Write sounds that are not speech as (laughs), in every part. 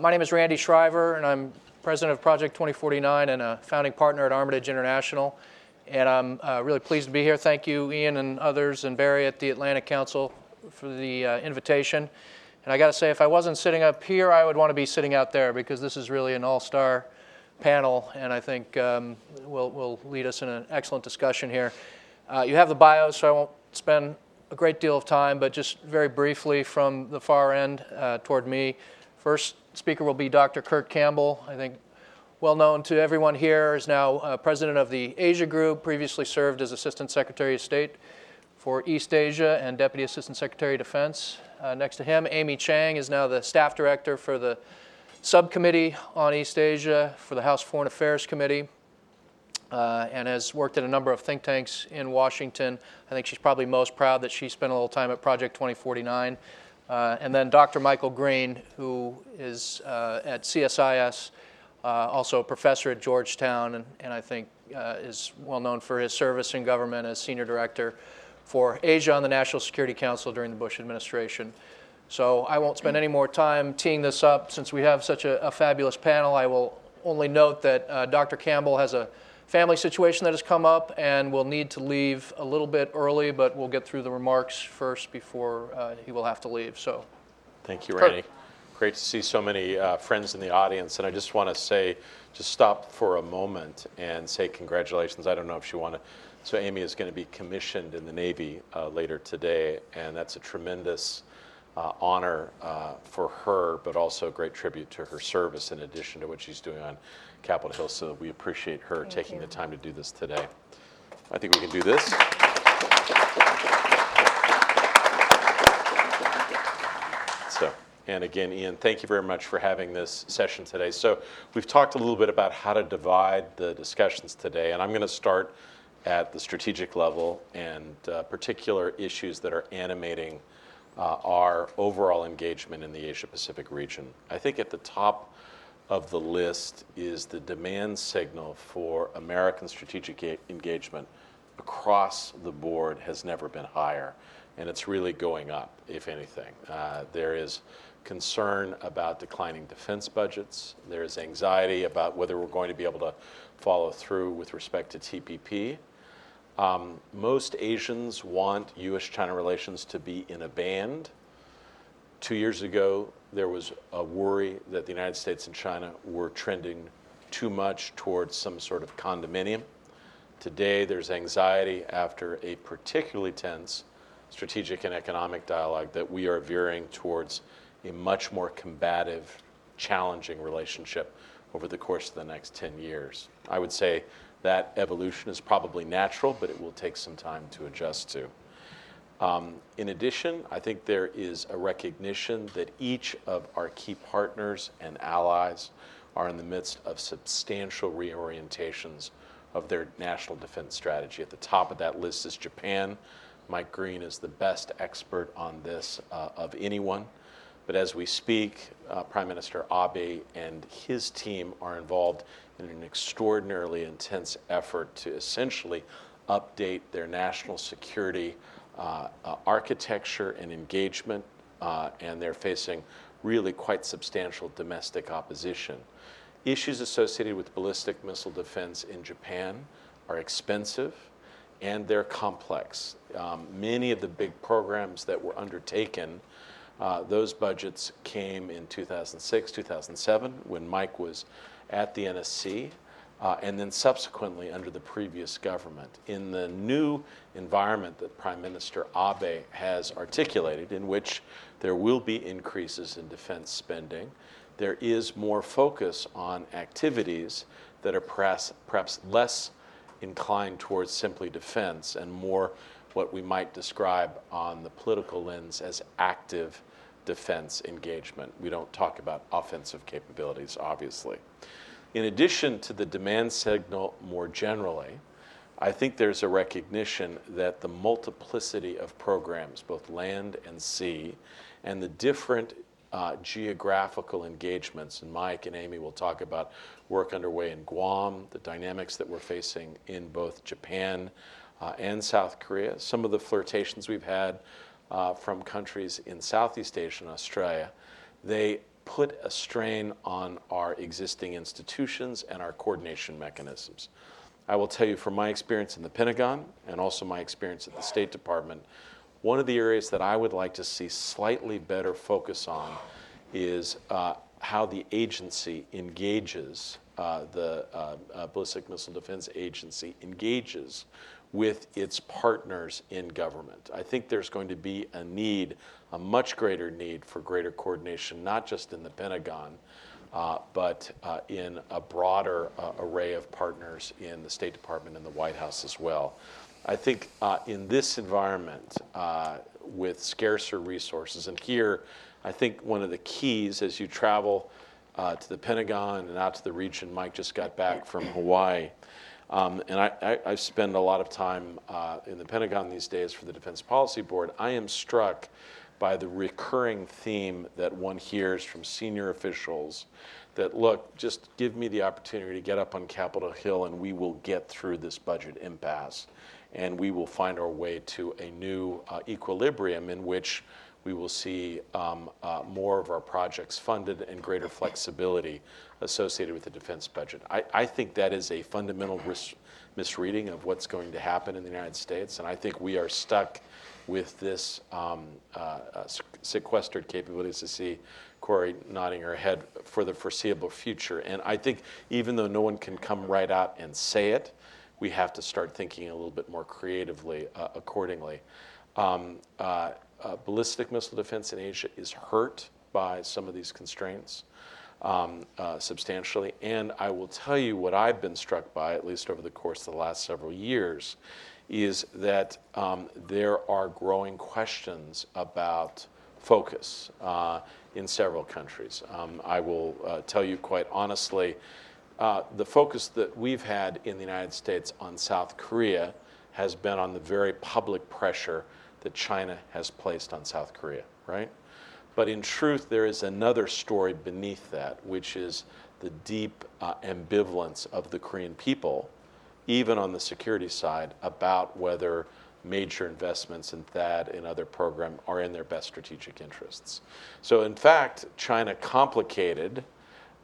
My name is Randy Schriver, and I'm president of Project 2049 and a founding partner at Armitage International. And I'm uh, really pleased to be here. Thank you, Ian and others, and Barry at the Atlantic Council for the uh, invitation. And I got to say, if I wasn't sitting up here, I would want to be sitting out there because this is really an all star panel, and I think um, will, will lead us in an excellent discussion here. Uh, you have the bios, so I won't spend a great deal of time, but just very briefly from the far end uh, toward me. First speaker will be Dr. Kurt Campbell. I think well known to everyone here, is now uh, president of the Asia Group, previously served as Assistant Secretary of State for East Asia and Deputy Assistant Secretary of Defense. Uh, next to him, Amy Chang is now the staff director for the subcommittee on East Asia for the House Foreign Affairs Committee. Uh, and has worked at a number of think tanks in Washington. I think she's probably most proud that she spent a little time at Project 2049. Uh, and then Dr. Michael Green, who is uh, at CSIS, uh, also a professor at Georgetown, and, and I think uh, is well known for his service in government as senior director for Asia on the National Security Council during the Bush administration. So I won't spend any more time teeing this up. Since we have such a, a fabulous panel, I will only note that uh, Dr. Campbell has a family situation that has come up and will need to leave a little bit early, but we'll get through the remarks first before uh, he will have to leave. So, thank you, Randy. Kurt. Great to see so many uh, friends in the audience, and I just want to say, just stop for a moment and say congratulations. I don't know if she want to. So Amy is going to be commissioned in the Navy uh, later today, and that's a tremendous uh, honor uh, for her, but also a great tribute to her service in addition to what she's doing on Capitol Hill. So we appreciate her Thank taking you. the time to do this today. I think we can do this. So, and again, Ian, thank you very much for having this session today. So we've talked a little bit about how to divide the discussions today, and I'm going to start at the strategic level and uh, particular issues that are animating uh, our overall engagement in the Asia Pacific region. I think at the top of the list is the demand signal for American strategic engagement across the board has never been higher, and it's really going up, if anything. Uh, there is concern about declining defense budgets. There is anxiety about whether we're going to be able to follow through with respect to TPP. Um, most Asians want U.S. China relations to be in a band. Two years ago, there was a worry that the United States and China were trending too much towards some sort of condominium. Today, there's anxiety after a particularly tense strategic and economic dialogue that we are veering towards a much more combative, challenging relationship over the course of the next 10 years. I would say that evolution is probably natural, but it will take some time to adjust to. Um, in addition, I think there is a recognition that each of our key partners and allies are in the midst of substantial reorientations of their national defense strategy. At the top of that list is Japan. Mike Green is the best expert on this uh, of anyone. But as we speak, uh, Prime Minister Abe and his team are involved in an extraordinarily intense effort to essentially update their national security architecture and engagement, uh, and they're facing really quite substantial domestic opposition. Issues associated with ballistic missile defense in Japan are expensive and they're complex. Um, many of the big programs that were undertaken, uh, those budgets came in 2006, 2007, when Mike was at the NSC, uh, and then subsequently under the previous government. In the new environment that Prime Minister Abe has articulated, in which there will be increases in defense spending, there is more focus on activities that are perhaps, perhaps less inclined towards simply defense and more what we might describe on the political lens as active defense engagement. We don't talk about offensive capabilities, obviously. In addition to the demand signal more generally, I think there's a recognition that the multiplicity of programs, both land and sea, and the different uh, geographical engagements, and Mike and Amy will talk about work underway in Guam, the dynamics that we're facing in both Japan uh, and South Korea, some of the flirtations we've had uh, from countries in Southeast Asia and Australia, they put a strain on our existing institutions and our coordination mechanisms. I will tell you from my experience in the Pentagon and also my experience at the State Department, one of the areas that I would like to see slightly better focus on is uh, how the agency engages, uh, the uh, uh, Ballistic Missile Defense Agency engages with its partners in government. I think there's going to be a need, a much greater need for greater coordination, not just in the Pentagon, uh, but uh, in a broader uh, array of partners in the State Department and the White House as well. I think uh, in this environment, uh, with scarcer resources, and here, I think one of the keys as you travel uh, to the Pentagon and out to the region, Mike just got back from Hawaii. Um, and I, I, I, spend a lot of time uh, in the Pentagon these days for the Defense Policy Board. I am struck by the recurring theme that one hears from senior officials that, look, just give me the opportunity to get up on Capitol Hill and we will get through this budget impasse. And we will find our way to a new uh, equilibrium in which we will see um, uh, more of our projects funded and greater flexibility associated with the defense budget. I, I think that is a fundamental misreading of what's going to happen in the United States, and I think we are stuck with this um, uh, uh, sequestered capabilities to see Corey nodding her head for the foreseeable future. And I think even though no one can come right out and say it, we have to start thinking a little bit more creatively accordingly. Uh, ballistic missile defense in Asia is hurt by some of these constraints um, uh, substantially. And I will tell you what I've been struck by, at least over the course of the last several years, is that um, there are growing questions about focus uh, in several countries. Um, I will uh, tell you quite honestly, uh, the focus that we've had in the United States on South Korea has been on the very public pressure that China has placed on South Korea, right? But in truth, there is another story beneath that, which is the deep uh, ambivalence of the Korean people, even on the security side, about whether major investments in THAAD and other programs are in their best strategic interests. So, in fact, China complicated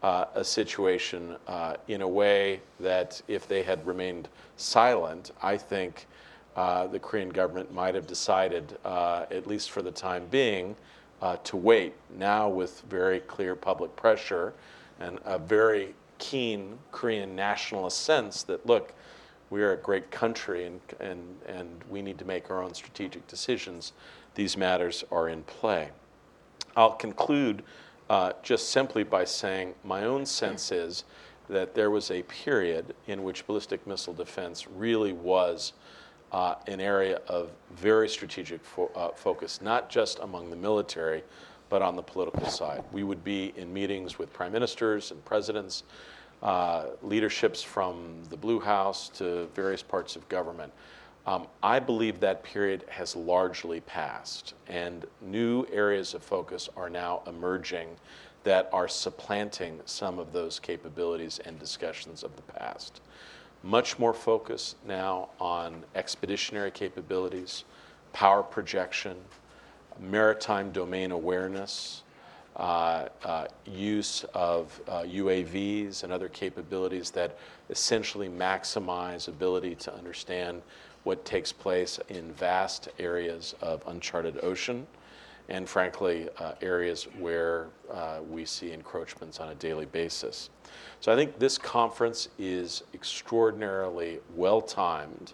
uh, a situation uh, in a way that if they had remained silent, I think uh, the Korean government might have decided, uh, at least for the time being, uh, to wait. Now, with very clear public pressure and a very keen Korean nationalist sense that, look, we are a great country and, and, and we need to make our own strategic decisions, these matters are in play. I'll conclude uh, just simply by saying my own sense is that there was a period in which ballistic missile defense really was uh, an area of very strategic fo- uh, focus, not just among the military, but on the political side. We would be in meetings with prime ministers and presidents, uh, leaderships from the Blue House to various parts of government. Um, I believe that period has largely passed, and new areas of focus are now emerging that are supplanting some of those capabilities and discussions of the past much more focus now on expeditionary capabilities, power projection, maritime domain awareness, uh, uh, use of uh, UAVs and other capabilities that essentially maximize ability to understand what takes place in vast areas of uncharted ocean and frankly, uh, areas where uh, we see encroachments on a daily basis. So I think this conference is extraordinarily well timed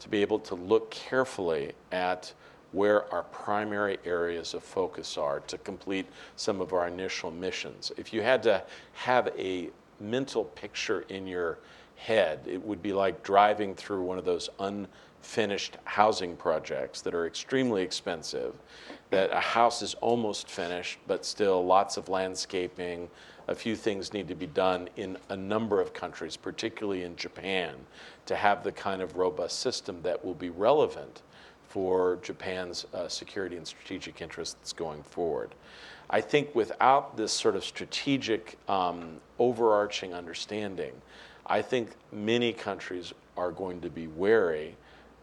to be able to look carefully at where our primary areas of focus are to complete some of our initial missions. If you had to have a mental picture in your head, it would be like driving through one of those unfinished housing projects that are extremely expensive that a house is almost finished, but still lots of landscaping. A few things need to be done in a number of countries, particularly in Japan, to have the kind of robust system that will be relevant for Japan's uh, security and strategic interests going forward. I think without this sort of strategic um, overarching understanding, I think many countries are going to be wary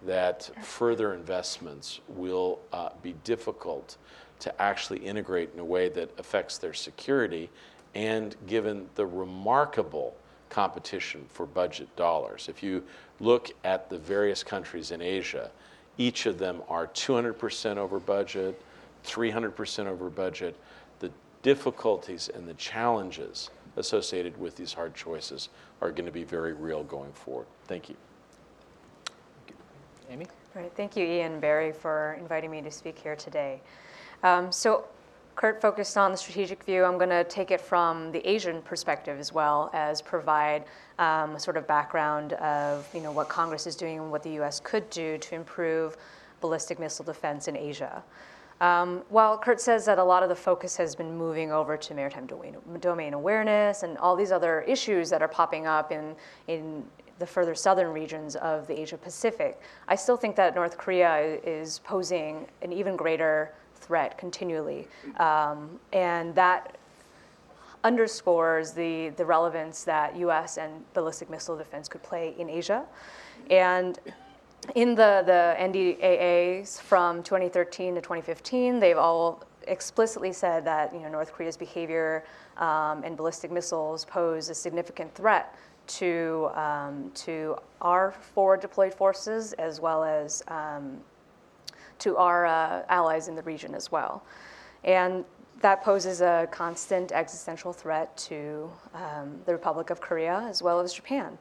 that further investments will uh, be difficult to actually integrate in a way that affects their security, and given the remarkable competition for budget dollars. If you look at the various countries in Asia, each of them are 200% over budget, 300% over budget. The difficulties and the challenges associated with these hard choices are going to be very real going forward. Thank you. Amy? Right. Thank you, Ian Barry, for inviting me to speak here today. Um, so, Kurt focused on the strategic view. I'm going to take it from the Asian perspective as well as provide um, a sort of background of you know what Congress is doing and what the U.S. could do to improve ballistic missile defense in Asia. Um, while Kurt says that a lot of the focus has been moving over to maritime domain, domain awareness and all these other issues that are popping up in, in the further southern regions of the Asia Pacific, I still think that North Korea is posing an even greater threat continually. Um, and that underscores the, the relevance that US and ballistic missile defense could play in Asia. And in the, the NDAAs from 2013 to 2015, they've all explicitly said that you know, North Korea's behavior um, and ballistic missiles pose a significant threat to, um, to our forward deployed forces as well as um, to our uh, allies in the region as well. And that poses a constant existential threat to um, the Republic of Korea as well as Japan.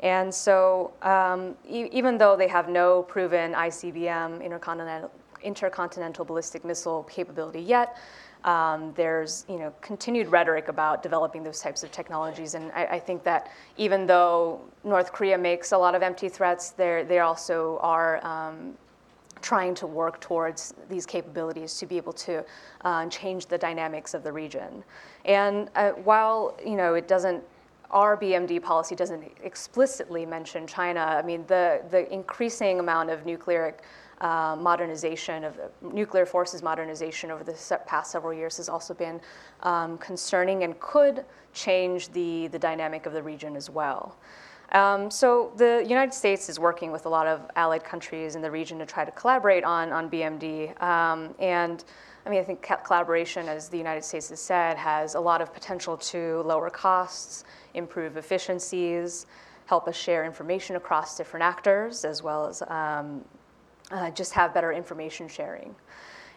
And so, um, e- even though they have no proven ICBM, intercontinental, intercontinental ballistic missile capability yet, um, there's you know continued rhetoric about developing those types of technologies, and I, I, think that even though North Korea makes a lot of empty threats, they also are um, trying to work towards these capabilities to be able to uh, change the dynamics of the region. And uh, while you know it doesn't our BMD policy doesn't explicitly mention China. I mean, the, the increasing amount of nuclear uh, modernization of nuclear forces modernization over the past several years has also been um, concerning and could change the, the dynamic of the region as well. Um, so the United States is working with a lot of allied countries in the region to try to collaborate on, on BMD. Um, and I mean, I think collaboration, as the United States has said, has a lot of potential to lower costs, improve efficiencies, help us share information across different actors, as well as um, uh, just have better information sharing.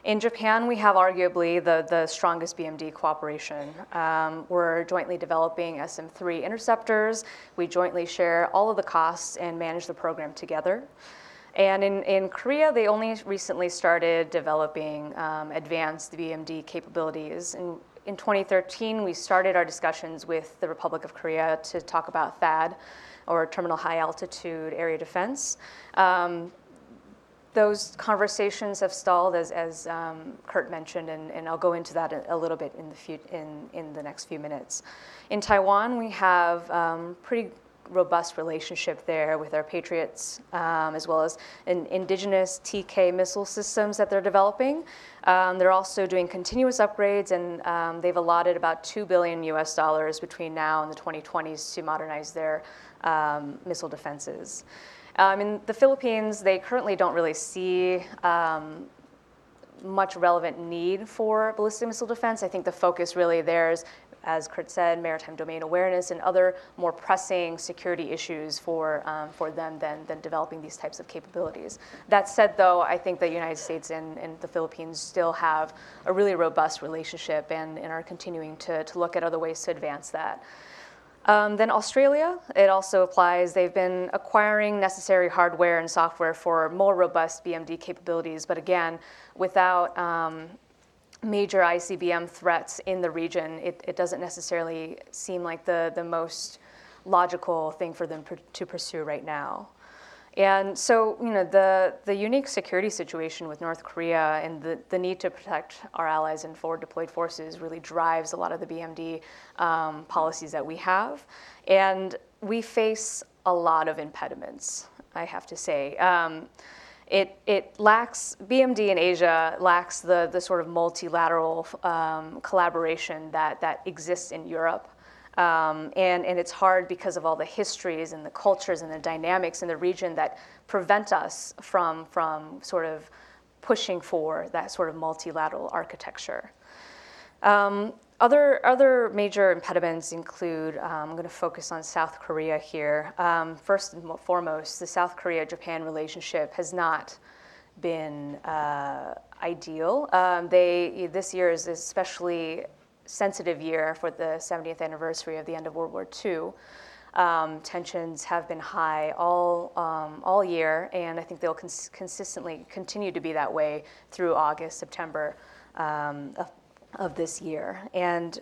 In Japan, we have arguably the, the strongest BMD cooperation. Um, we're jointly developing SM3 interceptors. We jointly share all of the costs and manage the program together. And in, in Korea, they only recently started developing um, advanced BMD capabilities. And in 2013, we started our discussions with the Republic of Korea to talk about THAAD, or Terminal High Altitude Area Defense. Um, those conversations have stalled, as, as um, Kurt mentioned, and, and, I'll go into that a, little bit in the, few, in, in the next few minutes. In Taiwan, we have um, pretty robust relationship there with our patriots, um, as well as in indigenous TK missile systems that they're developing. Um, they're also doing continuous upgrades, and um, they've allotted about two billion U.S. dollars between now and the 2020s to modernize their um, missile defenses. Um, in the Philippines, they currently don't really see um, much relevant need for ballistic missile defense. I think the focus really there is as Kurt said, maritime domain awareness and other more pressing security issues for, um, for them than, than developing these types of capabilities. That said, though, I think the United States and, and the Philippines still have a really robust relationship and, and are continuing to, to look at other ways to advance that. Um, then Australia, it also applies. They've been acquiring necessary hardware and software for more robust BMD capabilities, but again, without um, major ICBM threats in the region, it, it doesn't necessarily seem like the, the most logical thing for them pr- to pursue right now. And so, you know, the, the unique security situation with North Korea and the, the need to protect our allies and forward deployed forces really drives a lot of the BMD um, policies that we have. And we face a lot of impediments, I have to say. Um, it, it lacks, BMD in Asia lacks the, the sort of multilateral um, collaboration that, that exists in Europe. Um, and, and it's hard because of all the histories and the cultures and the dynamics in the region that prevent us from, from sort of pushing for that sort of multilateral architecture. Um, other, other major impediments include, um, I'm going to focus on South Korea here. Um, first and foremost, the South Korea Japan relationship has not been uh, ideal. Um, they, this year is especially sensitive year for the 70th anniversary of the end of World War II. Um, tensions have been high all, um, all year, and I think they'll cons- consistently continue to be that way through August, September um, of, of, this year. And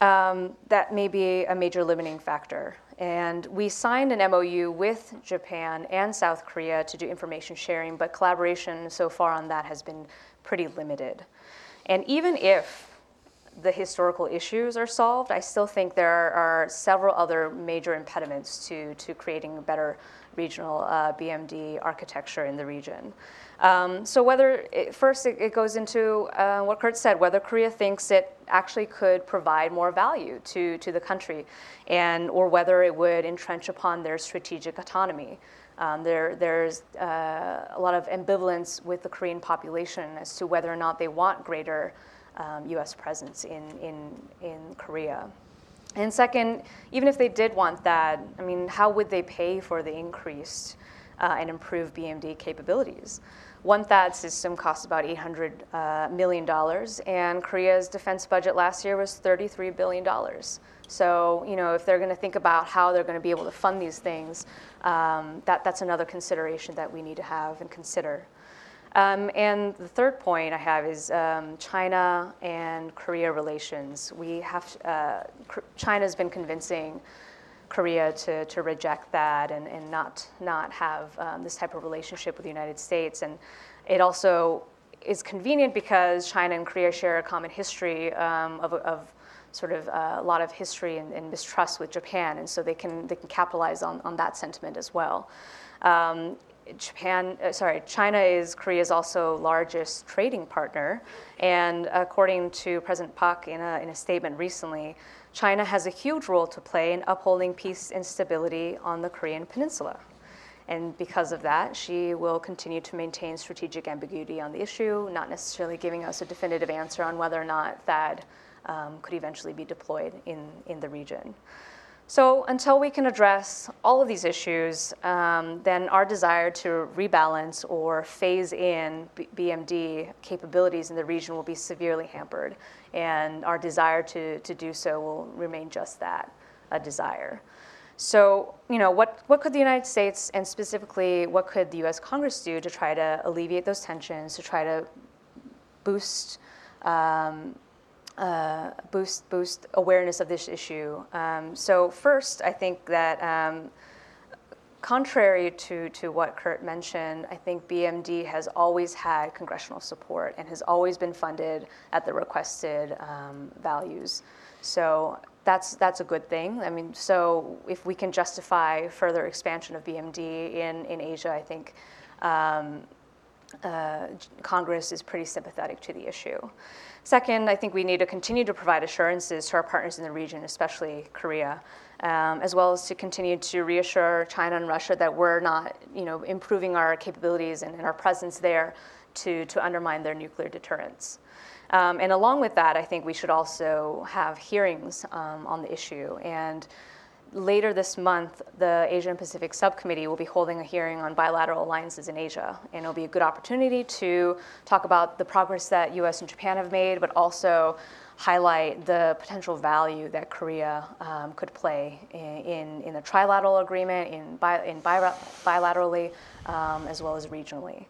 um, that may be a major limiting factor. And we signed an MOU with Japan and South Korea to do information sharing, but collaboration so far on that has been pretty limited. And even if the historical issues are solved, I still think there are, several other major impediments to, to creating a better regional uh, BMD architecture in the region. Um, so whether, it, first it, it, goes into uh, what Kurt said, whether Korea thinks it actually could provide more value to, to the country, and, or whether it would entrench upon their strategic autonomy. Um, there, there's uh, a lot of ambivalence with the Korean population as to whether or not they want greater um, US presence in, in, in Korea. And second, even if they did want that, I mean, how would they pay for the increased uh, and improved BMD capabilities? One THAAD system costs about $800 uh, million, and Korea's defense budget last year was $33 billion. So, you know, if they're going to think about how they're going to be able to fund these things, um, that, that's another consideration that we need to have and consider. Um, and the third point I have is um, China and Korea relations. We have uh, China's been convincing Korea to, to reject that and, and not not have um, this type of relationship with the United States. And it also is convenient because China and Korea share a common history um, of, of sort of uh, a lot of history and, and, mistrust with Japan, and so they can they can capitalize on, on that sentiment as well. Um, Japan, uh, sorry, China is Korea's also largest trading partner. And according to President Park in a, in a statement recently, China has a huge role to play in upholding peace and stability on the Korean peninsula. And because of that, she will continue to maintain strategic ambiguity on the issue, not necessarily giving us a definitive answer on whether or not THAAD um, could eventually be deployed in, in the region. So until we can address all of these issues, um, then our desire to rebalance or phase in B- BMD capabilities in the region will be severely hampered, and our desire to, to do so will remain just that, a desire. So, you know, what, what could the United States and specifically what could the US Congress do to try to alleviate those tensions, to try to boost um, uh, boost boost awareness of this issue. Um, so first, I think that um, contrary to to what Kurt mentioned, I think BMD has always had congressional support and has always been funded at the requested um, values. So that's that's a good thing. I mean, so if we can justify further expansion of BMD in in Asia, I think. Um, uh, Congress is pretty sympathetic to the issue. Second, I think we need to continue to provide assurances to our partners in the region, especially Korea, um, as well as to continue to reassure China and Russia that we're not, you know, improving our capabilities and, and our presence there to, to undermine their nuclear deterrence. Um, and along with that, I think we should also have hearings um, on the issue. And later this month, the Asia Pacific Subcommittee will be holding a hearing on bilateral alliances in Asia. And it'll be a good opportunity to talk about the progress that US and Japan have made, but also highlight the potential value that Korea um, could play in, in, in, the trilateral agreement, in, bi, in bi, bilaterally, um, as well as regionally.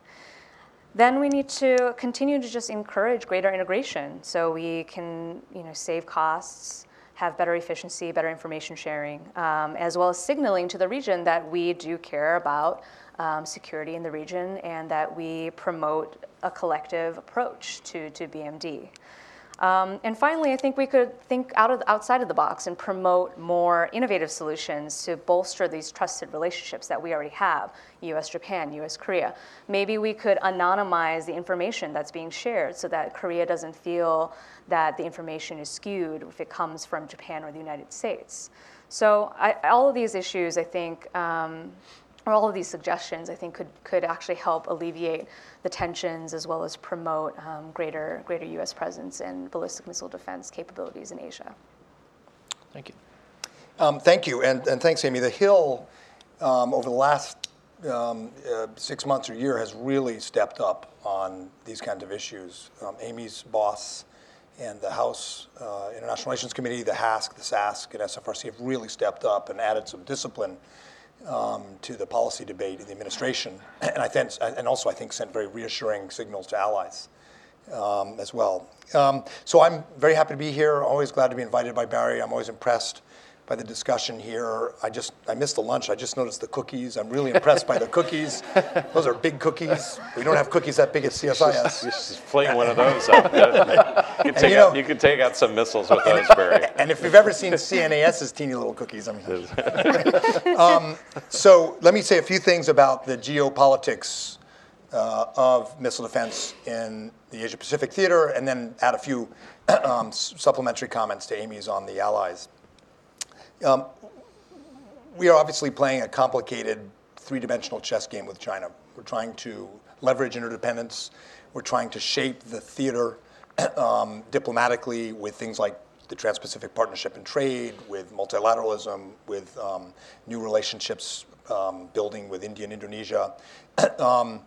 Then we need to continue to just encourage greater integration so we can you know, save costs, have better efficiency, better information sharing, um, as well as signaling to the region that we do care about um, security in the region and that we promote a collective approach to, to BMD. Um, and finally, I think we could think out of, outside of the box and promote more innovative solutions to bolster these trusted relationships that we already have US Japan, US Korea. Maybe we could anonymize the information that's being shared so that Korea doesn't feel that the information is skewed if it comes from Japan or the United States. So, I, all of these issues, I think, um, all of these suggestions, I think, could, could actually help alleviate the tensions as well as promote um, greater, greater U.S. presence and ballistic missile defense capabilities in Asia. Thank you. Um, thank you, and, and thanks, Amy. The Hill, um, over the last um, uh, six months or year, has really stepped up on these kinds of issues. Um, Amy's boss and the House uh, International Relations Committee, the HASC, the SASC, and SFRC have really stepped up and added some discipline um, to the policy debate in the administration, and I think, and also I think sent very reassuring signals to allies um, as well. Um, so I'm very happy to be here. Always glad to be invited by Barry. I'm always impressed by the discussion here. I just I missed the lunch. I just noticed the cookies. I'm really impressed by the cookies. (laughs) Those are big cookies. We don't have cookies that big at CSIS. Just fling one of those. (laughs) You can take, you know- out, you can take out some missiles with those, Barry. And if you've ever seen CNAS's teeny little cookies, I mean. (laughs) um, so let me say a few things about the geopolitics uh, of missile defense in the Asia Pacific theater, and then add a few (clears throat) um, supplementary comments to Amy's on the allies. Um, we are obviously playing a complicated three-dimensional chess game with China. We're trying to leverage interdependence. We're trying to shape the theater (clears throat) um, diplomatically with things like the Trans-Pacific Partnership and trade, with multilateralism, with um, new relationships um, building with India and Indonesia. (clears throat) Um,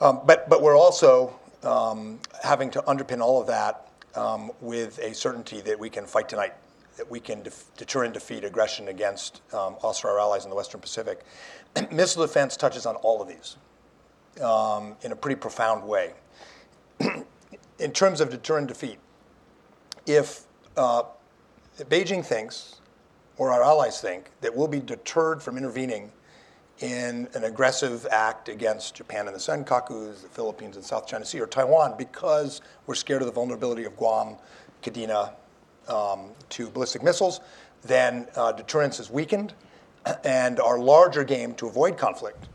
um, but, but we're also having to underpin all of that with a certainty that we can fight tonight, that we can deter and defeat aggression against um, us or our allies in the Western Pacific. (clears throat) Missile defense touches on all of these um, in a pretty profound way. (clears throat) in terms of deter and defeat, if uh, Beijing thinks, or our allies think, that we'll be deterred from intervening in an aggressive act against Japan and the Senkakus, the Philippines and South China Sea, or Taiwan because we're scared of the vulnerability of Guam, Kadena um, to ballistic missiles, then uh, deterrence is weakened, and our larger game to avoid conflict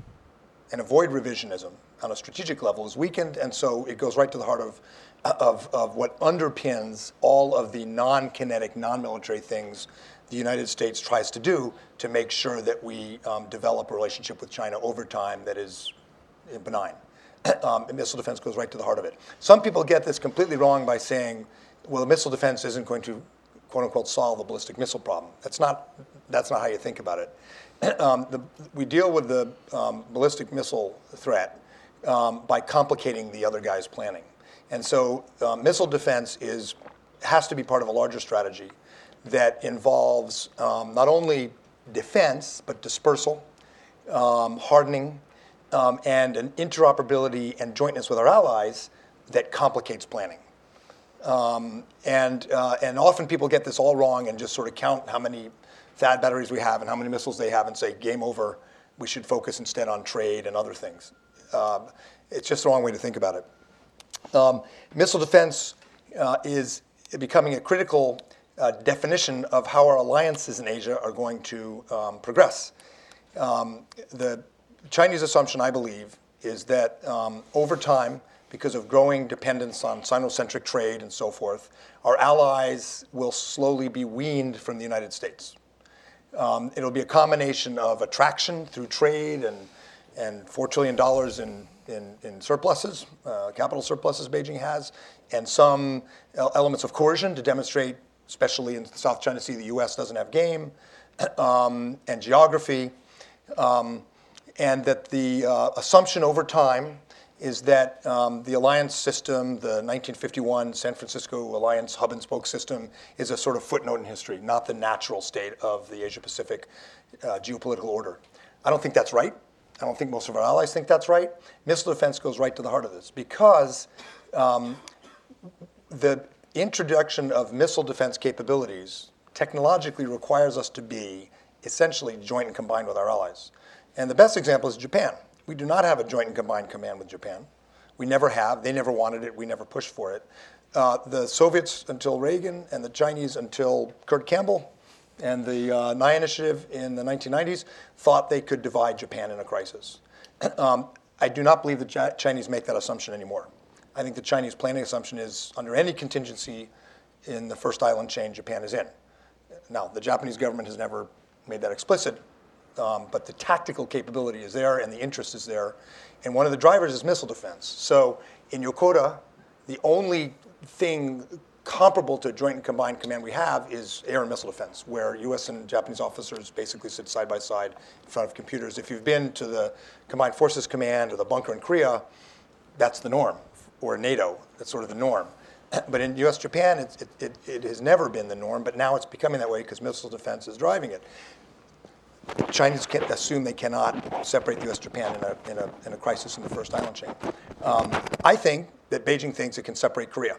and avoid revisionism on a strategic level is weakened, and so it goes right to the heart of, of, of what underpins all of the non-kinetic, non-military things the United States tries to do to make sure that we um, develop a relationship with China over time that is benign. (clears throat) Um, missile defense goes right to the heart of it. Some people get this completely wrong by saying, well, the missile defense isn't going to, quote unquote, solve the ballistic missile problem. That's not, that's not how you think about it. (clears throat) um, the, we deal with the um, ballistic missile threat um, by complicating the other guy's planning. And so uh, missile defense is, has to be part of a larger strategy that involves um, not only defense, but dispersal, um, hardening, um, and an interoperability and jointness with our allies that complicates planning. Um, and, uh, and often people get this all wrong and just sort of count how many THAAD batteries we have and how many missiles they have and say, game over, we should focus instead on trade and other things. Um, it's just the wrong way to think about it. Um, missile defense uh, is becoming a critical uh, definition of how our alliances in Asia are going to um, progress. Um, the Chinese assumption, I believe, is that um, over time, because of growing dependence on Sinocentric trade and so forth, our allies will slowly be weaned from the United States. Um, it'll be a combination of attraction through trade and, and $4 trillion in, in, in surpluses, uh, capital surpluses Beijing has, and some elements of coercion to demonstrate, especially in the South China Sea, the US doesn't have game, (clears throat) um, and geography. Um, and that the uh, assumption over time is that um, the alliance system, the 1951 San Francisco Alliance hub and spoke system, is a sort of footnote in history, not the natural state of the Asia Pacific uh, geopolitical order. I don't think that's right. I don't think most of our allies think that's right. Missile defense goes right to the heart of this because um, the introduction of missile defense capabilities technologically requires us to be essentially joint and combined with our allies. And the best example is Japan. We do not have a joint and combined command with Japan. We never have. They never wanted it. We never pushed for it. Uh, the Soviets until Reagan and the Chinese until Kurt Campbell and the uh, Nye Initiative in the 1990s thought they could divide Japan in a crisis. (clears throat) Um, I do not believe the Chi- Chinese make that assumption anymore. I think the Chinese planning assumption is under any contingency in the first island chain Japan is in. Now, the Japanese government has never made that explicit, um, but the tactical capability is there and the interest is there. And one of the drivers is missile defense. So in Yokota, the only thing comparable to joint and combined command we have is air and missile defense, where U.S. and Japanese officers basically sit side by side in front of computers. If you've been to the Combined Forces Command or the bunker in Korea, that's the norm, or NATO, that's sort of the norm. (clears throat) But in U.S. Japan, it, it, it, it has never been the norm, but now it's becoming that way because missile defense is driving it. Chinese can assume they cannot separate the U.S. Japan in a, in a, in a crisis in the first island chain. Um, I think that Beijing thinks it can separate Korea.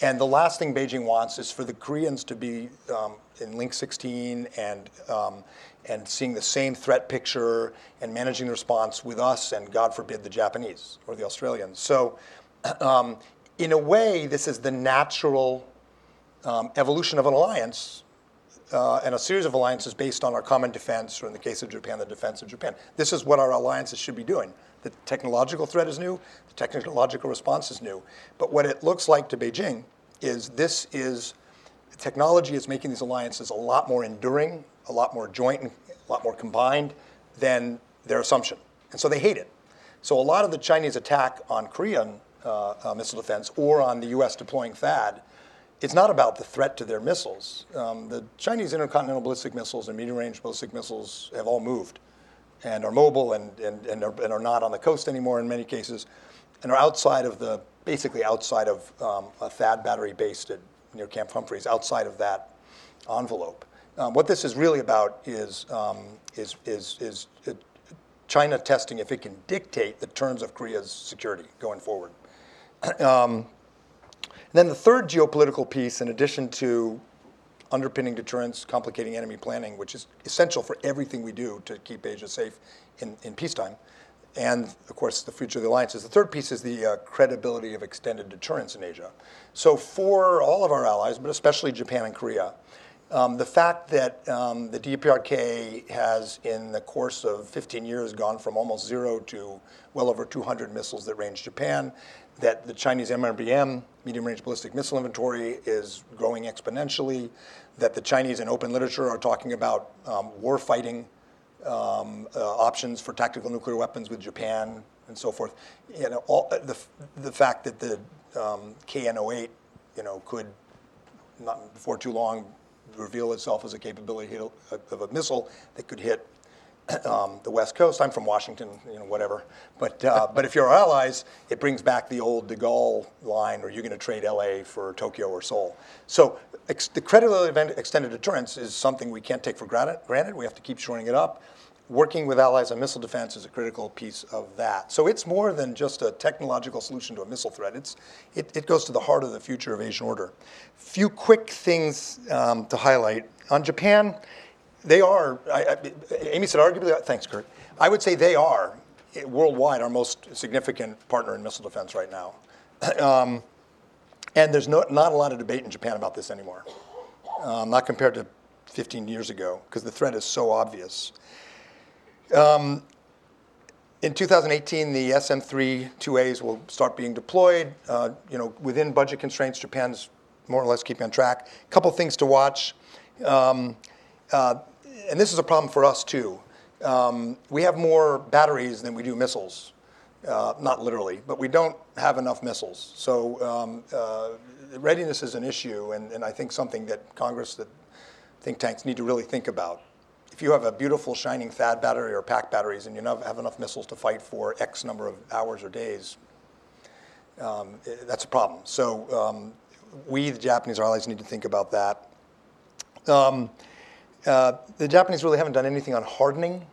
And the last thing Beijing wants is for the Koreans to be um, in Link 16 and, um, and seeing the same threat picture and managing the response with us and, God forbid, the Japanese or the Australians. So, (clears throat) um, in a way, this is the natural um, evolution of an alliance uh, and a series of alliances based on our common defense, or in the case of Japan, the defense of Japan. This is what our alliances should be doing. The technological threat is new, the technological response is new. But what it looks like to Beijing is this is technology is making these alliances a lot more enduring, a lot more joint, and a lot more combined than their assumption. And so they hate it. So a lot of the Chinese attack on Korean uh, uh, missile defense or on the U.S. deploying THAAD it's not about the threat to their missiles. Um, the Chinese intercontinental ballistic missiles and medium range ballistic missiles have all moved and are mobile and, and, and, are, and are not on the coast anymore in many cases and are outside of the, basically outside of um, a THAAD battery based at, near Camp Humphreys, outside of that envelope. Um, what this is really about is, um, is, is, is uh, China testing if it can dictate the terms of Korea's security going forward. (clears throat) Um, then the third geopolitical piece, in addition to underpinning deterrence, complicating enemy planning, which is essential for everything we do to keep Asia safe in, in peacetime, and of course the future of the alliances. The third piece is the uh, credibility of extended deterrence in Asia. So for all of our allies, but especially Japan and Korea, um, the fact that um, the DPRK has, in the course of 15 years, gone from almost zero to well over 200 missiles that range Japan, that the Chinese MRBM, medium range ballistic missile inventory, is growing exponentially, that the Chinese in open literature are talking about um, war fighting um, uh, options for tactical nuclear weapons with Japan and so forth. You know, all, uh, the, the fact that the um, KN-08, you know, could not before too long reveal itself as a capability of a missile that could hit (coughs) um, the West Coast. I'm from Washington, you know, whatever. But, uh, (laughs) but if you're our allies, it brings back the old de Gaulle line, or you're going to trade LA for Tokyo or Seoul. So ex- the credibility of extended deterrence is something we can't take for granted. granted. We have to keep shoring it up. Working with allies on missile defense is a critical piece of that. So it's more than just a technological solution to a missile threat. It's, it, it goes to the heart of the future of Asian order. Few quick things um, to highlight. On Japan, they are, I, I, Amy said arguably, thanks, Kurt. I would say they are worldwide our most significant partner in missile defense right now. um, and there's no, not a lot of debate in Japan about this anymore, um, not compared to 15 years ago, because the threat is so obvious. Um, in 2018, the SM-3 2As will start being deployed. Uh, you know, within budget constraints, Japan's more or less keeping on track. A couple things to watch. Um, uh, and this is a problem for us too. Um, we have more batteries than we do missiles. Uh, not literally, but we don't have enough missiles. So um, uh, readiness is an issue, and, and I think something that Congress, that think tanks need to really think about. If you have a beautiful shining THAAD battery or PAC batteries and you have enough missiles to fight for X number of hours or days, um, that's a problem. So um, we, the Japanese allies, need to think about that. Uh, the Japanese really haven't done anything on hardening.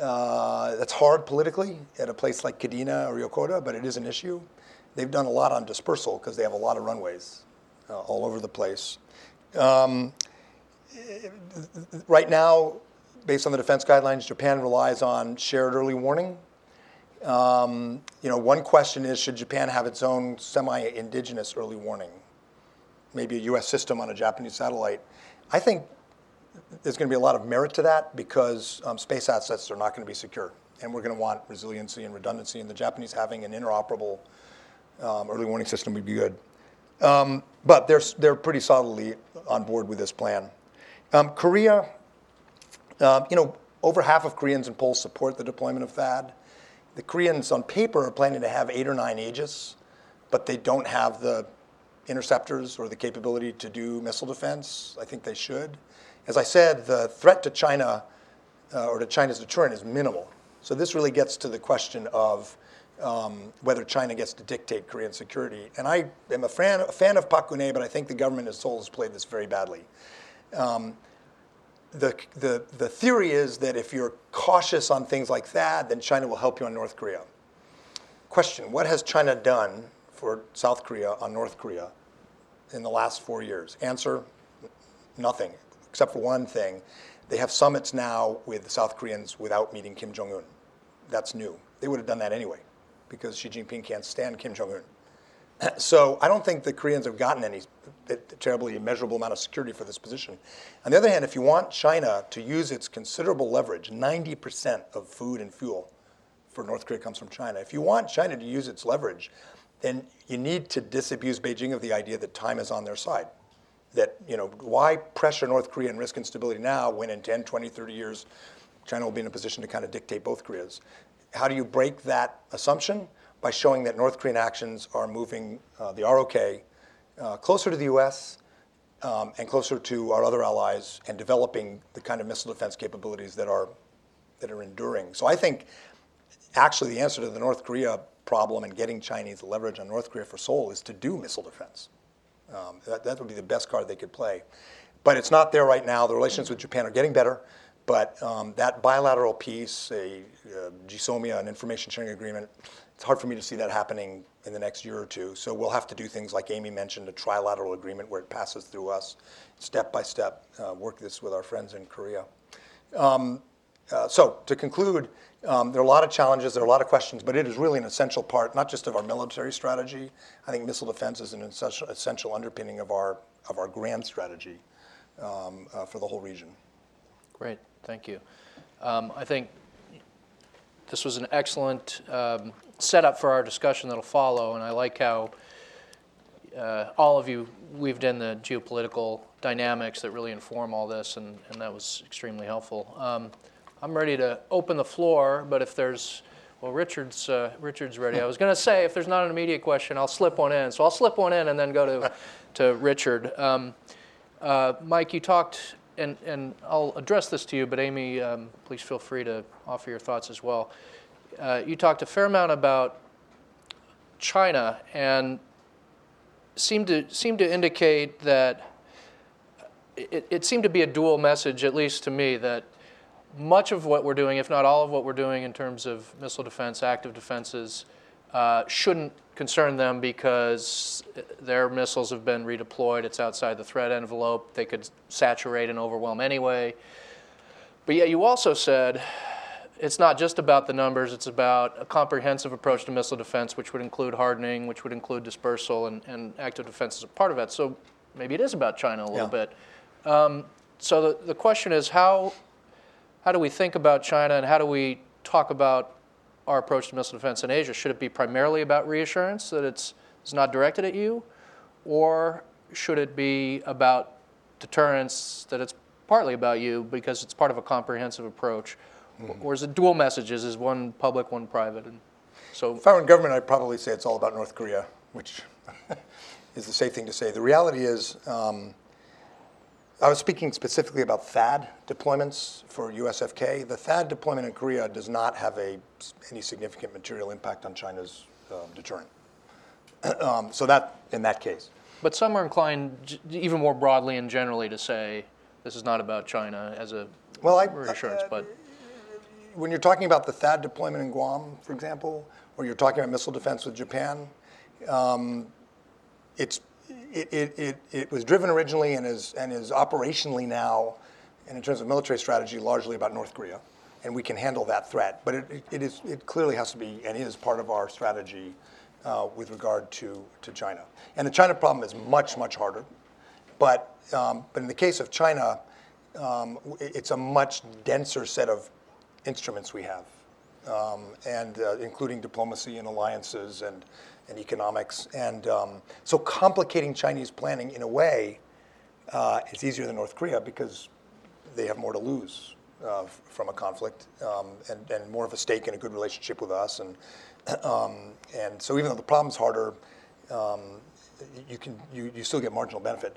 Uh, that's hard politically at a place like Kadena or Yokota, but it is an issue. They've done a lot on dispersal because they have a lot of runways uh, all over the place. Um, right now, based on the defense guidelines, Japan relies on shared early warning. Um, you know, one question is, should Japan have its own semi-indigenous early warning? Maybe a U.S. system on a Japanese satellite. I think there's going to be a lot of merit to that because um, space assets are not going to be secure. And we're going to want resiliency and redundancy, and the Japanese having an interoperable um, early warning system would be good. Um, but they're, they're pretty solidly on board with this plan. Um, Korea, uh, you know, over half of Koreans and Poles support the deployment of THAAD. The Koreans on paper are planning to have eight or nine Aegis, but they don't have the interceptors or the capability to do missile defense. I think they should. As I said, the threat to China uh, or to China's deterrent is minimal. So this really gets to the question of um, whether China gets to dictate Korean security. And I am a fan, a fan of Park Geun-hye, but I think the government as whole has played this very badly. Um, the, the, the theory is that if you're cautious on things like that, then China will help you on North Korea. Question What has China done for South Korea on North Korea in the last four years? Answer nothing, except for one thing. They have summits now with the South Koreans without meeting Kim Jong un. That's new. They would have done that anyway because Xi Jinping can't stand Kim Jong un. (clears throat) So I don't think the Koreans have gotten any terribly measurable amount of security for this position. On the other hand, if you want China to use its considerable leverage, 90% of food and fuel for North Korea comes from China. If you want China to use its leverage, then you need to disabuse Beijing of the idea that time is on their side. That, you know, why pressure North Korea and risk instability now when in 10, 20, 30 years, China will be in a position to kind of dictate both Koreas? How do you break that assumption? by showing that North Korean actions are moving uh, the ROK uh, closer to the US um, and closer to our other allies and developing the kind of missile defense capabilities that are, that are enduring. So I think actually the answer to the North Korea problem and getting Chinese leverage on North Korea for Seoul is to do missile defense. Um, that, that would be the best card they could play. But it's not there right now. The relations with Japan are getting better. But um, that bilateral piece, a uh, GSOMIA, an information sharing agreement, it's hard for me to see that happening in the next year or two. So we'll have to do things like Amy mentioned, a trilateral agreement where it passes through us, step by step, uh, work this with our friends in Korea. Um, uh, so to conclude, um, there are a lot of challenges, there are a lot of questions, but it is really an essential part, not just of our military strategy. I think missile defense is an essential, essential underpinning of our, of our grand strategy um, uh, for the whole region. Great, thank you. Um, I think this was an excellent um, setup for our discussion that'll follow, and I like how uh, all of you weaved in the geopolitical dynamics that really inform all this, and, and that was extremely helpful. I'm ready to open the floor, but if there's, well, Richard's, uh, Richard's ready. I was going to say, if there's not an immediate question, I'll slip one in. So I'll slip one in and then go to, (laughs) to Richard. Um, uh, Mike, you talked, and, and I'll address this to you, but Amy, um, please feel free to offer your thoughts as well uh, you talked a fair amount about China and seemed to seemed to indicate that it, it seemed to be a dual message, at least to me, that much of what we're doing, if not all of what we're doing in terms of missile defense, active defenses, uh, shouldn't concern them because their missiles have been redeployed. It's outside the threat envelope. They could saturate and overwhelm anyway. But yet, you also said it's not just about the numbers, it's about a comprehensive approach to missile defense, which would include hardening, which would include dispersal, and, and active defense is a part of that. So maybe it is about China a little Yeah. bit. Um, so the, the question is how, how do we think about China and how do we talk about our approach to missile defense in Asia? Should it be primarily about reassurance that it's, it's not directed at you? Or should it be about deterrence that it's partly about you because it's part of a comprehensive approach? Or is it dual messages? Is one public, one private? And so If I were in government, I'd probably say it's all about North Korea, which (laughs) is the safe thing to say. The reality is, um, I was speaking specifically about THAAD deployments for USFK. The THAAD deployment in Korea does not have a, any significant material impact on China's um, deterrent. (clears throat) um, so that, in that case. But some are inclined, even more broadly and generally, to say this is not about China as a Well, I- reassurance. but when you're talking about the THAAD deployment in Guam, for example, or you're talking about missile defense with Japan, um, it's, it, it, it, it was driven originally and is, and is operationally now, and in terms of military strategy, largely about North Korea. And we can handle that threat. But it, it, is, it clearly has to be and is part of our strategy uh, with regard to, to China. And the China problem is much, much harder. But, um, but in the case of China, um, it's a much denser set of instruments we have, um, and uh, including diplomacy and alliances and, and economics. And um, so complicating Chinese planning in a way uh, is easier than North Korea because they have more to lose uh, from a conflict um, and, and more of a stake in a good relationship with us. And, (clears throat) um, and so even though the problem's harder, um, you, can, you, you still get marginal benefit.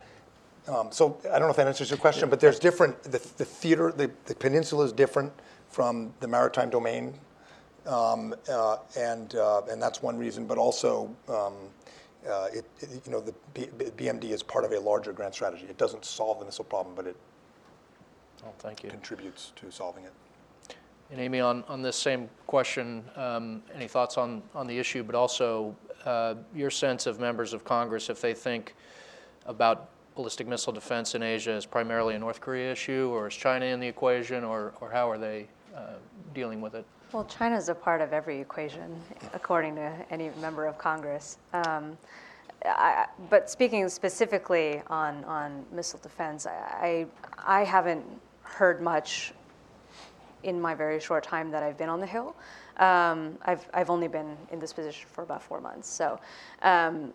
Um, so I don't know if that answers your question, but there's different, the, the theater, the, the peninsula is different from the maritime domain. Um, uh, and, uh, and that's one reason, but also, um, uh, it, you know, the B- B- BMD is part of a larger grand strategy. It doesn't solve the missile problem, but it Oh, thank you. contributes to solving it. And Amy, on, on this same question, um, any thoughts on, on the issue, but also uh, your sense of members of Congress if they think about ballistic missile defense in Asia as primarily a North Korea issue, or is China in the equation, or, or how are they uh, dealing with it? Well, China's a part of every equation, according to any member of Congress. Um, I, but speaking specifically on, on missile defense, I, I haven't heard much in my very short time that I've been on the Hill. Um, I've, I've only been in this position for about four months. So, um,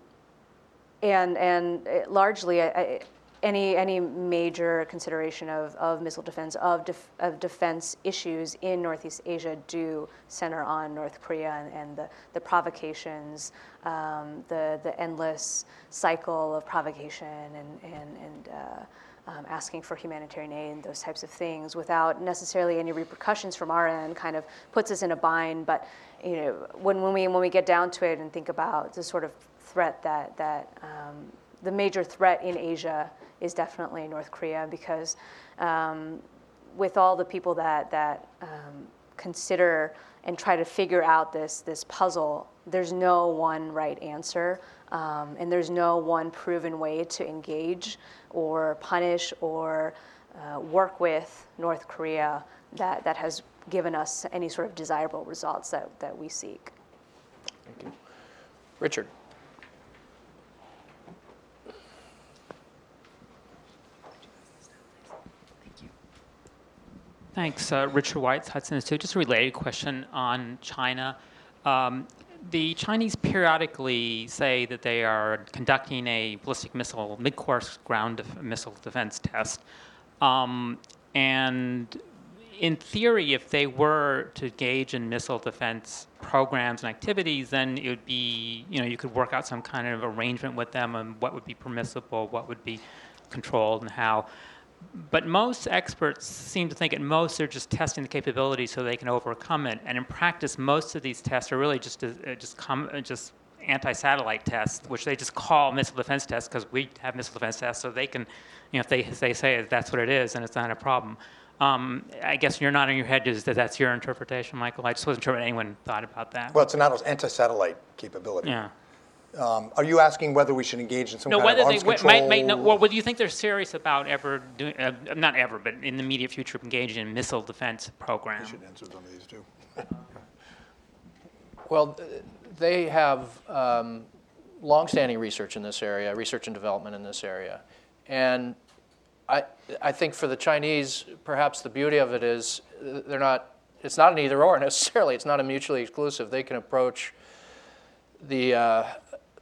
and, and it largely, I, I, any, any major consideration of, of missile defense, of, def, of defense issues in Northeast Asia do center on North Korea and, and the, the provocations, um, the, the endless cycle of provocation and, and, and uh, um, asking for humanitarian aid and those types of things without necessarily any repercussions from our end kind of puts us in a bind. But you know, when, when, we, when we get down to it and think about the sort of threat that, that um, the major threat in Asia is definitely North Korea because um, with all the people that, that um, consider and try to figure out this, this puzzle, there's no one right answer. Um, and there's no one proven way to engage or punish or uh, work with North Korea that, that has given us any sort of desirable results that, that we seek. Thank you. Richard? Thanks, uh, Richard Weitz, Hudson Institute. Just a related question on China. Um, the Chinese periodically say that they are conducting a ballistic missile mid-course ground def- missile defense test, um, and in theory, if they were to engage in missile defense programs and activities, then it would be, you know, you could work out some kind of arrangement with them on what would be permissible, what would be controlled, and how. But most experts seem to think at most they're just testing the capability so they can overcome it. And in practice, most of these tests are really just uh, just com- uh, just anti-satellite tests, which they just call missile defense tests because we have missile defense tests, so they can, you know, if they if they say that's what it is, and it's not a problem. Um, I guess you're nodding your head is that that's your interpretation, Michael. I just wasn't sure what anyone thought about that. Well, it's not an anti-satellite capability. yeah. Um, are you asking whether we should engage in some No, kind whether of they arms w- control? might, might no, or whether you think they're serious about ever doing, uh, not ever, but in the immediate future, engaging in missile defense program. should answer some of these too. (laughs) Well, th- they have um, longstanding research in this area, research and development in this area. And I, I think for the Chinese, perhaps the beauty of it is uh, they're not, it's not an either or (laughs) necessarily, it's not a mutually exclusive. They can approach the, uh,